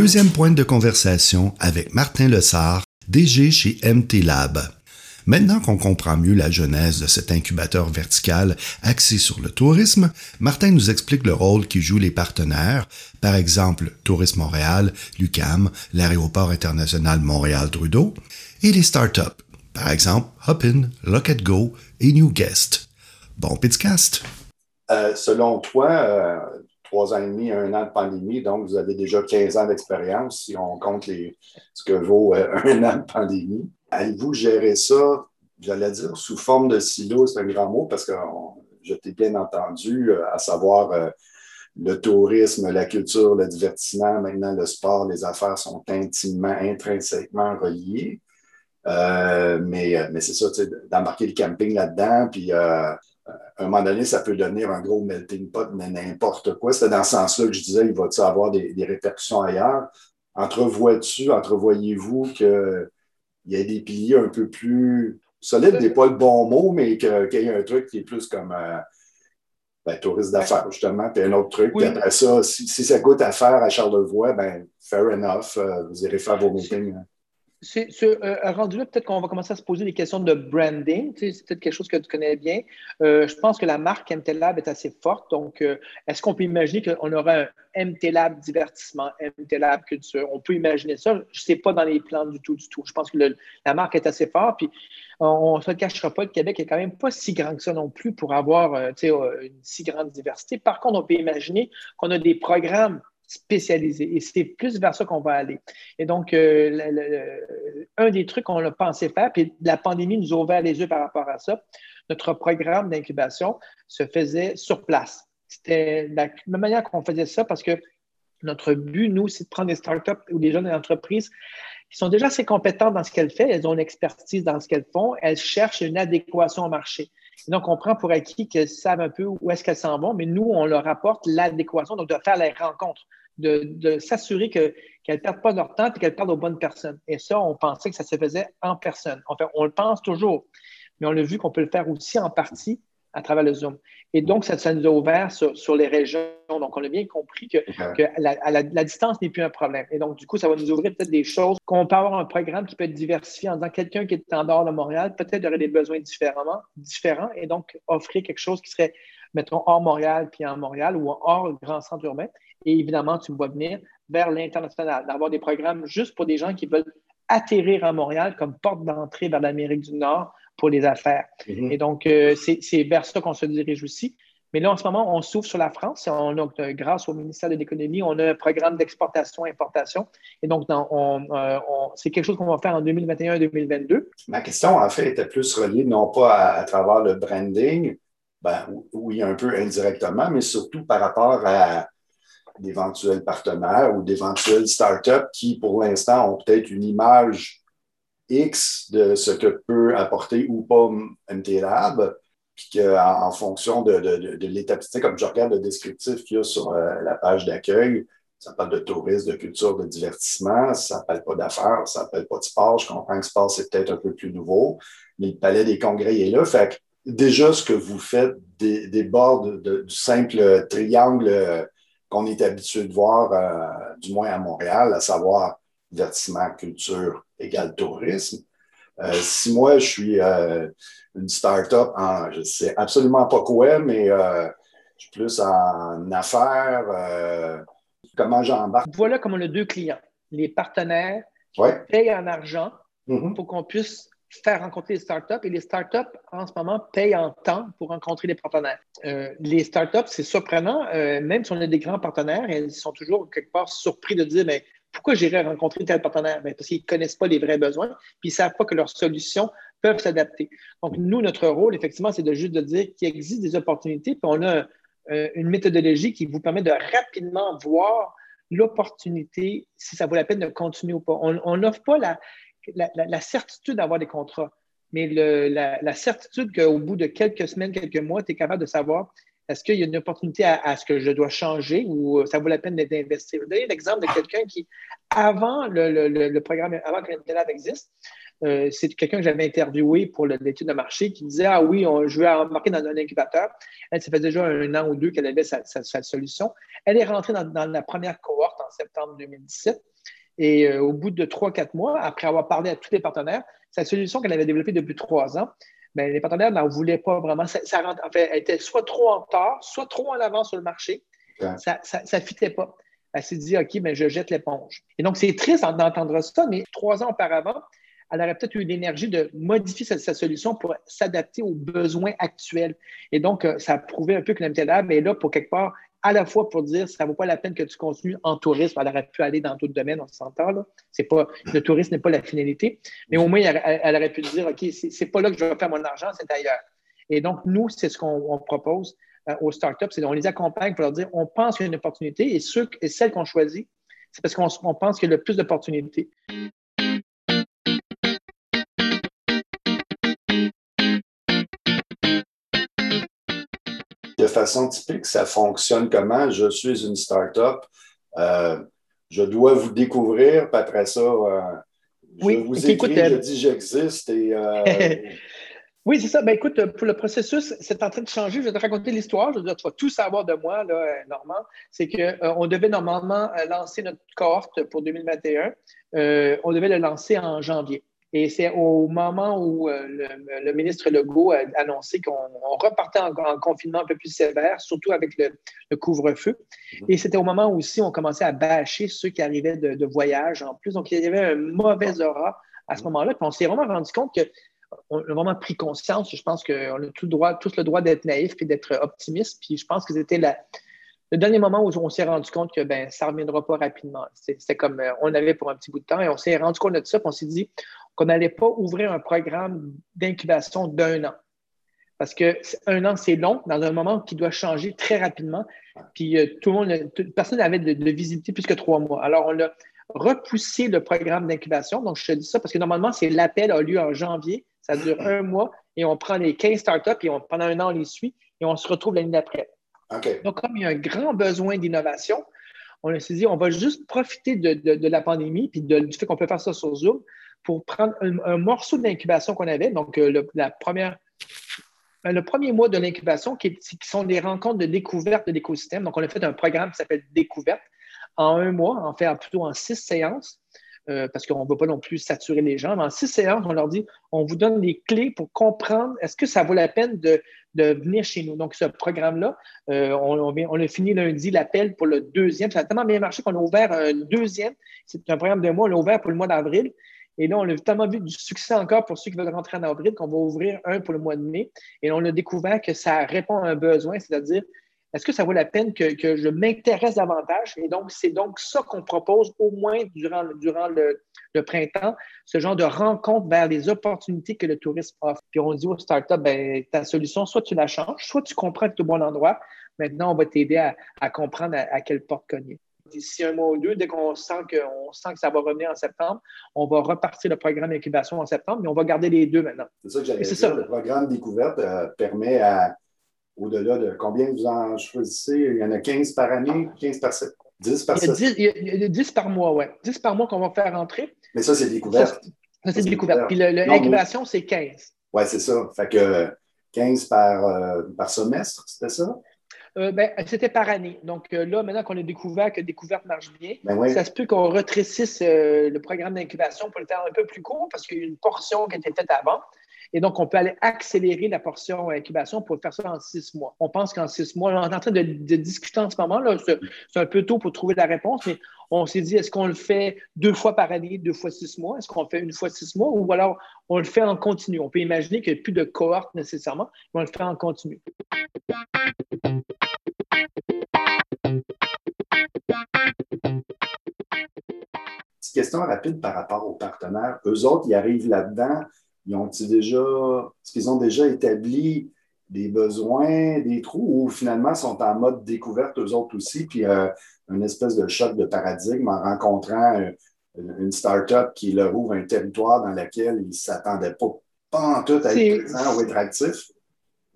Deuxième point de conversation avec Martin Lessard, DG chez MT Lab. Maintenant qu'on comprend mieux la genèse de cet incubateur vertical axé sur le tourisme, Martin nous explique le rôle qui jouent les partenaires, par exemple Tourisme Montréal, l'UCAM, l'Aéroport international Montréal-Trudeau, et les startups, par exemple Hopin, Look Go et New Guest. Bon podcast! Euh, selon toi, euh, trois ans et demi, un an de pandémie, donc vous avez déjà 15 ans d'expérience si on compte les, ce que vaut euh, un an de pandémie. Allez-vous gérer ça, j'allais dire, sous forme de silo, c'est un grand mot parce que je t'ai bien entendu, à savoir le tourisme, la culture, le divertissement, maintenant le sport, les affaires sont intimement, intrinsèquement reliés. mais, mais c'est ça, d'embarquer le camping là-dedans, puis à un moment donné, ça peut devenir un gros melting pot mais n'importe quoi. C'était dans ce sens-là que je disais, il va-tu avoir des, répercussions ailleurs? Entrevois-tu, entrevoyez-vous qu'il y ait des piliers un peu plus solides, n'est pas le bon mot, mais qu'il y ait un truc qui est plus comme euh, ben, touriste d'affaires, justement, puis un autre truc. Puis après ça, si, ça coûte à faire à Charlevoix, ben fair enough, euh, vous irez faire vos meetings. C'est, euh, rendu là, peut-être qu'on va commencer à se poser des questions de branding. c'est peut-être quelque chose que tu connais bien. Euh, je pense que la marque MTLab est assez forte. Donc, euh, est-ce qu'on peut imaginer qu'on aura un MTLab divertissement, MTLab culture? On peut imaginer ça. Je ne sais pas dans les plans du tout, du tout. Je pense que la marque est assez forte. Puis, on ne se cachera pas, le Québec est quand même pas si grand que ça non plus pour avoir une si grande diversité. Par contre, on peut imaginer qu'on a des programmes spécialisé. Et c'est plus vers ça qu'on va aller. Et donc, euh, un des trucs qu'on a pensé faire, puis la pandémie nous a ouvert les yeux par rapport à ça, notre programme d'incubation se faisait sur place. C'était la même manière qu'on faisait ça parce que notre but, nous, c'est de prendre des startups ou des jeunes entreprises qui sont déjà assez compétentes dans ce qu'elles font, elles ont une expertise dans ce qu'elles font, elles cherchent une adéquation au marché. donc, on prend pour acquis qu'elles savent un peu où est-ce qu'elles s'en vont, mais nous, on leur apporte l'adéquation, donc de faire les rencontres de, s'assurer qu'elles ne perdent pas leur temps et qu'elles parlent aux bonnes personnes. Et ça, on pensait que ça se faisait en personne. Enfin, on le pense toujours, mais on a vu qu'on peut le faire aussi en partie à travers le Zoom. Et donc, ça, nous a ouvert sur, les régions. Donc, on a bien compris que, la, distance n'est plus un problème. Et donc, du coup, ça va nous ouvrir peut-être des choses qu'on peut avoir un programme qui peut être diversifié en disant quelqu'un qui est en dehors de Montréal, peut-être aurait des besoins différemment, différents, et donc offrir quelque chose qui serait, mettons, hors Montréal puis en Montréal ou hors grand centre urbain. Et évidemment, tu me vois venir vers l'international, d'avoir des programmes juste pour des gens qui veulent atterrir à Montréal comme porte d'entrée vers l'Amérique du Nord pour les affaires. Mm-hmm. Et donc, euh, c'est vers ça qu'on se dirige aussi. Mais là, en ce moment, on s'ouvre sur la France. On a, grâce au ministère de l'Économie, on a un programme d'exportation-importation. Et donc, euh, c'est quelque chose qu'on va faire en 2021-2022. Ma question, en fait, était plus reliée non pas à, travers le branding, ben, oui, un peu indirectement, mais surtout par rapport à d'éventuels partenaires ou d'éventuelles startups qui, pour l'instant, ont peut-être une image X de ce que peut apporter ou pas MT Lab, puis qu'en en fonction de, de, l'étape, comme je regarde le descriptif qu'il y a sur euh, la page d'accueil, ça parle de tourisme, de culture, de divertissement, ça ne parle pas d'affaires, ça parle pas de sport. Je comprends que sport, c'est peut-être un peu plus nouveau, mais le palais des congrès est là. Fait que déjà, ce que vous faites déborde du simple triangle qu'on est habitué de voir, euh, du moins à Montréal, à savoir divertissement, culture égale tourisme. Euh, si moi, je suis euh, une start-up en, je sais absolument pas quoi, mais je suis plus en affaires, comment j'embarque? Voilà comme on a deux clients. Les partenaires qui payent en argent mm-hmm. pour qu'on puisse faire rencontrer les startups et les startups, en ce moment, payent en temps pour rencontrer les partenaires. Euh, les startups, c'est surprenant, euh, même si on a des grands partenaires, ils sont toujours quelque part surpris de dire, mais pourquoi j'irais rencontrer tel partenaire? Ben, parce qu'ils ne connaissent pas les vrais besoins, puis ils ne savent pas que leurs solutions peuvent s'adapter. Donc, nous, notre rôle, effectivement, c'est de juste de dire qu'il existe des opportunités, puis on a euh, une méthodologie qui vous permet de rapidement voir l'opportunité, si ça vaut la peine de continuer ou pas. On n'offre pas la, la, certitude d'avoir des contrats, mais la, certitude qu'au bout de quelques semaines, quelques mois, tu es capable de savoir est-ce qu'il y a une opportunité à, ce que je dois changer ou ça vaut la peine d'investir. Je vais donner l'exemple de quelqu'un qui, avant le, programme, avant que l'Intelab existe, euh, c'est quelqu'un que j'avais interviewé pour l'étude de marché qui disait Ah oui, je veux embarquer dans un incubateur. Elle, ça fait déjà un an ou deux qu'elle avait sa, solution. Elle est rentrée dans, la première cohorte, en septembre 2017. Et euh, au bout de trois, quatre mois, après avoir parlé à tous les partenaires, sa solution qu'elle avait développée depuis trois ans, ben, les partenaires n'en voulaient pas vraiment. Ça, en fait, elle était soit trop en retard, soit trop en avant sur le marché. Ça ne fitait pas. Elle s'est dit, OK, mais ben, je jette l'éponge. Et donc, c'est triste d'entendre ça, mais trois ans auparavant, elle aurait peut-être eu l'énergie de modifier sa, solution pour s'adapter aux besoins actuels. Et donc, euh, ça a prouvé un peu que l'MTLab est là pour quelque part, à la fois pour dire ça ne vaut pas la peine que tu continues en tourisme. Elle aurait pu aller dans d'autres domaines, on s'entend. Là. Le tourisme n'est pas la finalité. Mais au moins, elle, aurait pu dire OK, c'est n'est pas là que je vais faire mon argent, c'est ailleurs. Et donc, nous, c'est ce qu'on propose euh, aux startups, c'est on les accompagne pour leur dire on pense qu'il y a une opportunité et, ceux, et celles qu'on choisit, c'est parce qu'on pense qu'il y a le plus d'opportunités. Façon typique, ça fonctionne comment? Je suis une start-up. Euh, je dois vous découvrir, puis après ça, euh, je vous écris, je dis j'existe et. Euh, oui, c'est ça. Ben, écoute, pour le processus, c'est en train de changer. Je vais te raconter l'histoire. Je veux dire, tu vas tout savoir de moi, là, Normand. C'est qu'on devait normalement lancer notre cohorte pour 2021. on devait le lancer en janvier. Et c'est au moment où euh, le, ministre Legault a annoncé qu'on repartait en, confinement un peu plus sévère, surtout avec le, couvre-feu. Et c'était au moment où aussi on commençait à bâcher ceux qui arrivaient de, voyage en plus. Donc, il y avait un mauvais aura à ce moment-là. Puis on s'est vraiment rendu compte que on a vraiment pris conscience. Je pense qu'on a tout le droit, tous le droit d'être naïf et d'être optimiste. Puis je pense que c'était le dernier moment où on s'est rendu compte que ben, ça ne reviendra pas rapidement. C'était comme euh, on avait pour un petit bout de temps et on s'est rendu compte de ça. Puis on s'est dit, qu'on n'allait pas ouvrir un programme d'incubation d'un an. Parce que un an, c'est long dans un moment qui doit changer très rapidement. Puis euh, tout le monde, personne n'avait de, visibilité plus que trois mois. Alors, on a repoussé le programme d'incubation. Donc, je te dis ça parce que normalement, c'est l'appel a lieu en janvier. Ça dure un mois et on prend les 15 startups et on, pendant un an, on les suit et on se retrouve l'année d'après. Donc, comme il y a un grand besoin d'innovation, on s'est dit, on va juste profiter de, la pandémie puis du fait qu'on peut faire ça sur Zoom pour prendre un, morceau d'incubation qu'on avait, donc euh, le, la première, ben, le premier mois de l'incubation, qui, sont des rencontres de découverte de l'écosystème. Donc, on a fait un programme qui s'appelle Découverte en un mois, en fait plutôt en six séances. Euh, parce qu'on ne veut pas non plus saturer les gens. Mais en six séances, on leur dit on vous donne les clés pour comprendre est-ce que ça vaut la peine de, venir chez nous. Donc, ce programme-là, euh, on, on, a fini lundi l'appel pour le deuxième. Ça a tellement bien marché qu'on a ouvert un deuxième. C'est un programme de mois. On l'a ouvert pour le mois d'avril. Et là, on a tellement vu du succès encore pour ceux qui veulent rentrer en avril qu'on va ouvrir un pour le mois de mai. Et on a découvert que ça répond à un besoin, c'est-à-dire est-ce que ça vaut la peine que, je m'intéresse davantage? Et donc, c'est donc ça qu'on propose au moins durant, le, printemps, ce genre de rencontre vers les opportunités que le tourisme offre. Puis on dit aux startups, ben, ta solution, soit tu la changes, soit tu comprends que tu es au bon endroit. Maintenant, on va t'aider à, comprendre à quelle porte cogner d'ici un mois ou deux, dès qu'on sent que, sent que ça va revenir en septembre, on va repartir le programme d'incubation en septembre, mais on va garder les deux maintenant. C'est ça que j'allais dire. Le programme découverte euh, permet à, au-delà de combien vous en choisissez, il y en a 15 par année, 15 par 7, 10 par 7? Il y a 10, par mois, oui. 10 par mois qu'on va faire rentrer. Mais ça, c'est découverte. Ça, c'est découverte. Puis l'incubation, c'est 15. Oui, c'est ça. Fait que 15 par, euh, par semestre, c'était ça? Euh, ben, c'était par année. Donc euh, là, maintenant qu'on a découvert que Découverte marche bien, ben ça se peut qu'on retrécisse euh, le programme d'incubation pour le faire un peu plus court parce qu'il y a une portion qui a été faite avant. Et donc, on peut aller accélérer la portion incubation pour faire ça en six mois. On pense qu'en six mois, on est en train de, discuter en ce moment, là, c'est, un peu tôt pour trouver la réponse, mais on s'est dit, est-ce qu'on le fait deux fois par année, deux fois six mois? Est-ce qu'on le fait une fois six mois? Ou alors, on le fait en continu? On peut imaginer qu'il n'y a plus de cohorte nécessairement, mais on le fait en continu. Petite question rapide par rapport aux partenaires. Eux autres, ils arrivent là-dedans, ils ont-ils déjà, est-ce qu'ils ont déjà établi des besoins, des trous, ou finalement sont en mode découverte eux autres aussi, puis euh, une espèce de choc de paradigme en rencontrant euh, une start-up qui leur ouvre un territoire dans lequel ils ne s'attendaient pas, pas en tout à être présents ou être actifs?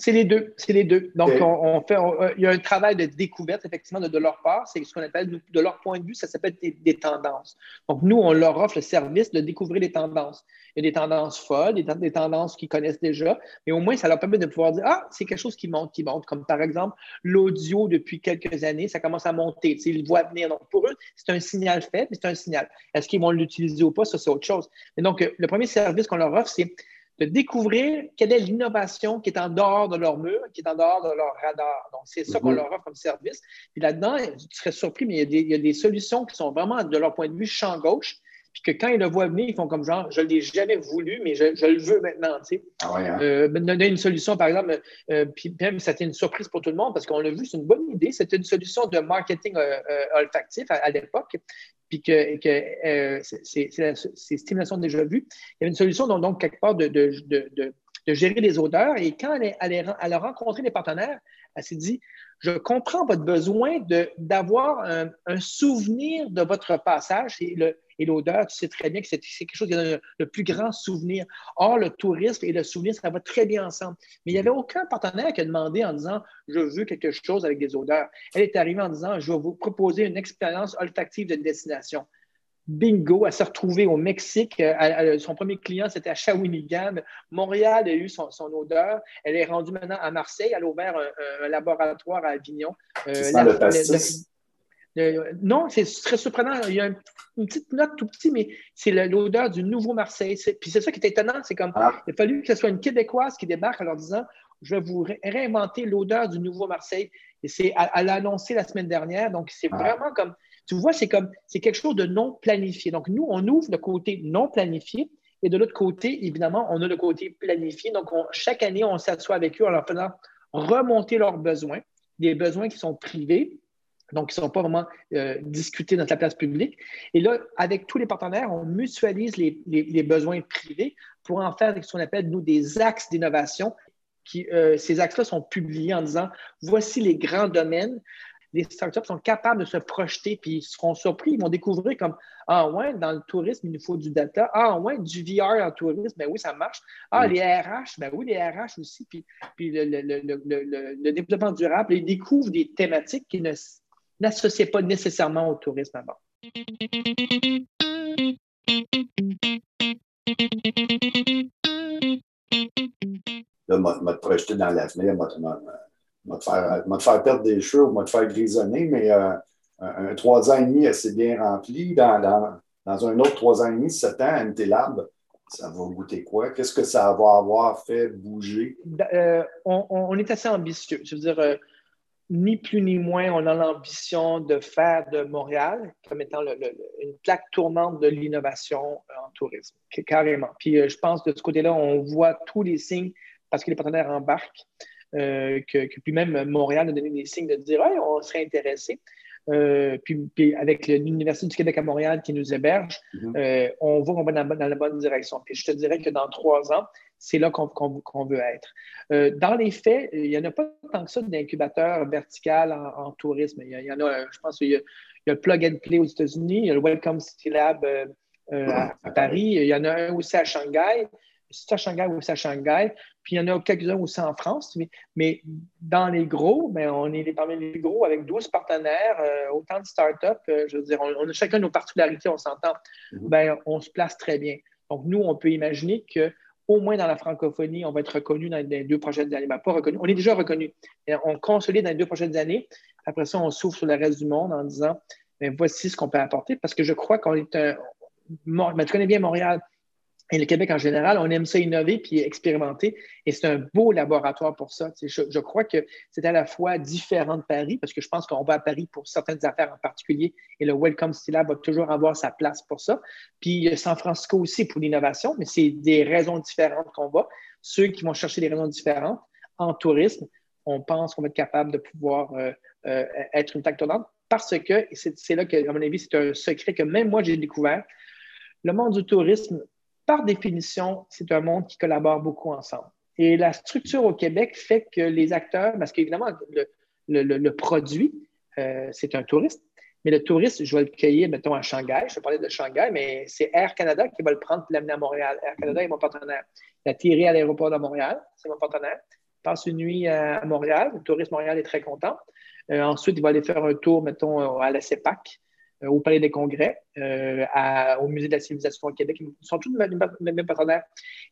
C'est les deux. C'est les deux. Donc, on, fait, euh, il y a un travail de découverte, effectivement, de, leur part. C'est ce qu'on appelle, de leur point de vue, ça s'appelle des, tendances. Donc, nous, on leur offre le service de découvrir les tendances. Il y a des tendances folles, des, des tendances qu'ils connaissent déjà, mais au moins, ça leur permet de pouvoir dire Ah, c'est quelque chose qui monte, qui monte. Comme par exemple, l'audio, depuis quelques années, ça commence à monter. Tu sais, ils voient venir. Donc, pour eux, c'est un signal faible, mais c'est un signal. Est-ce qu'ils vont l'utiliser ou pas? Ça, c'est autre chose. Et donc, le premier service qu'on leur offre, c'est de découvrir quelle est l'innovation qui est en dehors de leur mur, qui est en dehors de leur radar. Donc, c'est ça qu'on mhm. leur offre comme service. Puis là-dedans, tu serais surpris, mais il y, a des, solutions qui sont vraiment, de leur point de vue, champ gauche, puis que quand ils le voient venir, ils font comme genre, je ne l'ai jamais voulu, mais je, le veux maintenant. Tu sais. Ah ouais, hein? euh, donner une solution, par exemple, euh, puis même, c'était une surprise pour tout le monde parce qu'on l'a vu, c'est une bonne idée. C'était une solution de marketing euh, olfactif à l'époque puis que, que c'est stimulation déjà vue. Il y avait une solution, donc, donc quelque part, de, de, de, de, gérer les odeurs. Et quand elle, elle, elle a rencontré les partenaires, elle s'est dit je comprends votre besoin d'avoir un, souvenir de votre passage et l'odeur. Tu sais très bien que c'est quelque chose qui a le, plus grand souvenir. Or, le tourisme et le souvenir, ça va très bien ensemble. Mais il n'y avait aucun partenaire qui a demandé en disant Je veux quelque chose avec des odeurs. Elle est arrivée en disant Je vais vous proposer une expérience olfactive de destination bingo, elle s'est retrouvée au Mexique. Euh, son premier client, c'était à Shawinigan. Montréal a eu son, odeur. Elle est rendue maintenant à Marseille. Elle a ouvert un, laboratoire à Avignon. Euh, non, c'est très surprenant. Il y a une petite note tout petit, mais c'est l'odeur du nouveau Marseille. Puis c'est ça qui est étonnant. C'est comme, ah. il a fallu que ce soit une Québécoise qui débarque en leur disant Je vais vous réinventer l'odeur du nouveau Marseille. Et c'est, elle l'a annoncé la semaine dernière. Donc, c'est ah. vraiment comme tu vois, c'est comme, c'est quelque chose de non planifié. Donc, nous, on ouvre le côté non planifié et de l'autre côté, évidemment, on a le côté planifié. Donc, chaque année, on s'assoit avec eux en leur faisant remonter leurs besoins, des besoins qui sont privés, donc qui ne sont pas vraiment euh, discutés dans la place publique. Et là, avec tous les partenaires, on mutualise les, besoins privés pour en faire ce qu'on appelle, nous, des axes d'innovation. Euh, ces axes-là sont publiés en disant, voici les grands domaines les startups sont capables de se projeter, puis ils seront surpris, ils vont découvrir comme Ah ouais, dans le tourisme, il nous faut du data. Ah ouais, du VR en tourisme, ben oui, ça marche. Ah, les RH, ben oui, les RH aussi, puis, puis le, développement durable, ils découvrent des thématiques qui ne n'associaient pas nécessairement au tourisme avant. Là, m'a projeté dans l'avenir, m'a te faire, perdre des cheveux ou m'a faire grisonner, mais euh, un, trois ans et demi assez bien rempli. Dans, dans, un autre trois ans et demi, sept ans, MT Lab, ça va goûter quoi? Qu'est-ce que ça va avoir fait bouger? Euh, on, est assez ambitieux. Je veux dire, euh, ni plus ni moins, on a l'ambition de faire de Montréal comme étant une plaque tournante de l'innovation en tourisme, carrément. Puis je pense que de ce côté-là, on voit tous les signes parce que les partenaires embarquent. Euh, que, puis même Montréal a donné des signes de dire on serait intéressé. Euh, puis, avec l'Université du Québec à Montréal qui nous héberge, mhm. euh, on voit qu'on va dans, la bonne direction. Puis je te dirais que dans trois ans, c'est là qu'on veut être. dans les faits, il n'y en a pas tant que ça d'incubateurs vertical en, tourisme. Il y, en a, je pense qu'il y, a le Plug and Play aux États-Unis, il y a le Welcome City Lab à, à, Paris, il y en a un aussi à Shanghai c'est à Shanghai ou c'est à Shanghai. Puis il y en a quelques-uns aussi en France. Mais, dans les gros, ben, on est parmi les gros avec 12 partenaires, euh, autant de startups. Euh, je veux dire, on, a chacun nos particularités, on s'entend. Ben, on se place très bien. Donc, nous, on peut imaginer que au moins dans la francophonie, on va être reconnu dans les deux prochaines années. Ben, pas reconnu, on est déjà reconnu. On consolide dans les deux prochaines années. Après ça, on s'ouvre sur le reste du monde en disant ben, voici ce qu'on peut apporter. Parce que je crois qu'on est un. Ben, tu connais bien Montréal et le Québec en général, on aime ça innover puis expérimenter. Et c'est un beau laboratoire pour ça. Je, crois que c'est à la fois différent de Paris, parce que je pense qu'on va à Paris pour certaines affaires en particulier, et le Welcome Lab va toujours avoir sa place pour ça. Puis San Francisco aussi pour l'innovation, mais c'est des raisons différentes qu'on va. Ceux qui vont chercher des raisons différentes en tourisme, on pense qu'on va être capable de pouvoir euh, euh, être une taxe parce que, c'est là que, à mon avis, c'est un secret que même moi j'ai découvert. Le monde du tourisme par définition, c'est un monde qui collabore beaucoup ensemble. Et la structure au Québec fait que les acteurs, parce qu'évidemment, le, produit, euh, c'est un touriste, mais le touriste, je vais le cueillir, mettons, à Shanghai. Je vais parler de Shanghai, mais c'est Air Canada qui va le prendre et l'amener à Montréal. Air Canada est mon partenaire. Il a tiré à l'aéroport de Montréal, c'est mon partenaire. passe une nuit à Montréal. Le Tourisme Montréal est très content. ensuite, il va aller faire un tour, mettons, à la CEPAC. Euh, au Palais des Congrès, euh, au Musée de la civilisation au Québec. Ils sont tous les mêmes partenaires.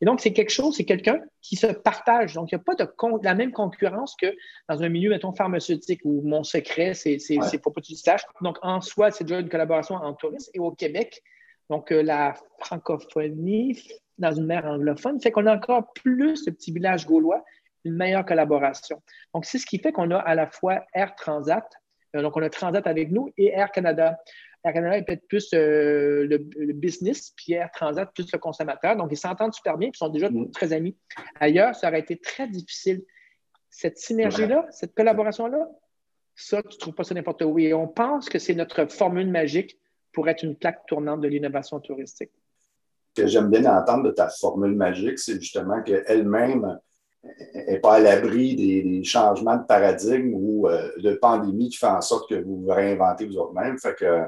Et donc, c'est quelque chose, c'est quelqu'un qui se partage. Donc, il n'y a pas de la même concurrence que dans un milieu, mettons, pharmaceutique, où mon secret, c'est ouais. pour que tu le saches. Donc, en soi, c'est déjà une collaboration en tourisme. Et au Québec, donc, euh, la francophonie dans une mer anglophone fait qu'on a encore plus de petits villages gaulois, une meilleure collaboration. Donc, c'est ce qui fait qu'on a à la fois Air Transat, donc, on a Transat avec nous et Air Canada. Air Canada est peut-être plus euh, le, business, puis Air Transat plus le consommateur. Donc, ils s'entendent super bien, ils sont déjà mm. très amis. Ailleurs, ça aurait été très difficile. Cette synergie-là, cette collaboration-là, ça, tu ne trouves pas ça n'importe où. Et on pense que c'est notre formule magique pour être une plaque tournante de l'innovation touristique. Ce que j'aime bien entendre de ta formule magique, c'est justement qu'elle-même n'est pas à l'abri des, changements de paradigme ou euh, de pandémie qui fait en sorte que vous vous réinventez vous-même. Fait que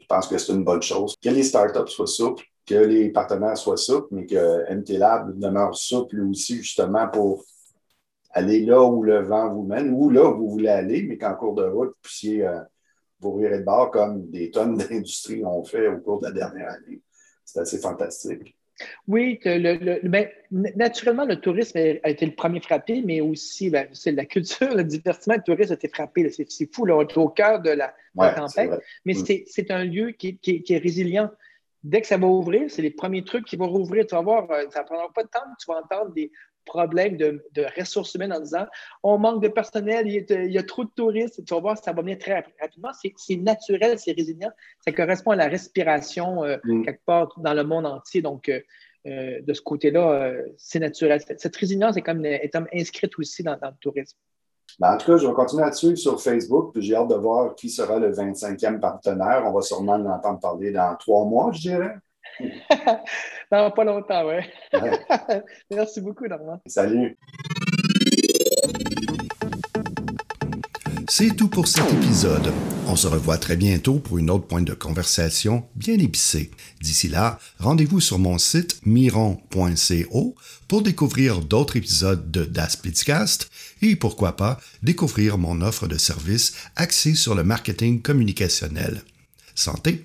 je pense que c'est une bonne chose. Que les startups soient souples, que les partenaires soient souples, mais que MT Lab demeure souple aussi, justement, pour aller là où le vent vous mène, ou là où vous voulez aller, mais qu'en cours de route, vous puissiez euh, vous virer de bord comme des tonnes d'industries ont fait au cours de la dernière année. C'est assez fantastique. Oui, ben, naturellement, le tourisme a été le premier frappé, mais aussi ben, c'est la culture, le divertissement, le tourisme a été frappé. C'est fou, là, on est au cœur de la, tempête. Mais mm. c'est un lieu qui, est résilient. Dès que ça va ouvrir, c'est les premiers trucs qui vont rouvrir. Tu vas voir, euh, ça ne prendra pas de temps, tu vas entendre des, problème de, ressources humaines en disant on manque de personnel, il y a, trop de touristes. Tu vas voir, ça va venir très rapidement. C'est naturel, c'est résilient. Ça correspond à la respiration euh, mm. quelque part dans le monde entier. Donc, euh, euh, de ce côté-là, c'est naturel. Cette résilience est comme, est inscrite aussi dans, le tourisme. Ben, en tout cas, je vais continuer à te suivre sur Facebook, puis j'ai hâte de voir qui sera le 25e partenaire. On va sûrement en entendre parler dans trois mois, je dirais. non, pas longtemps, ouais. Merci beaucoup, Normand. Salut. C'est tout pour cet épisode. On se revoit très bientôt pour une autre pointe de conversation bien épicée. D'ici là, rendez-vous sur mon site miron.co pour découvrir d'autres épisodes de Das Blitzcast et pourquoi pas découvrir mon offre de service axée sur le marketing communicationnel. Santé!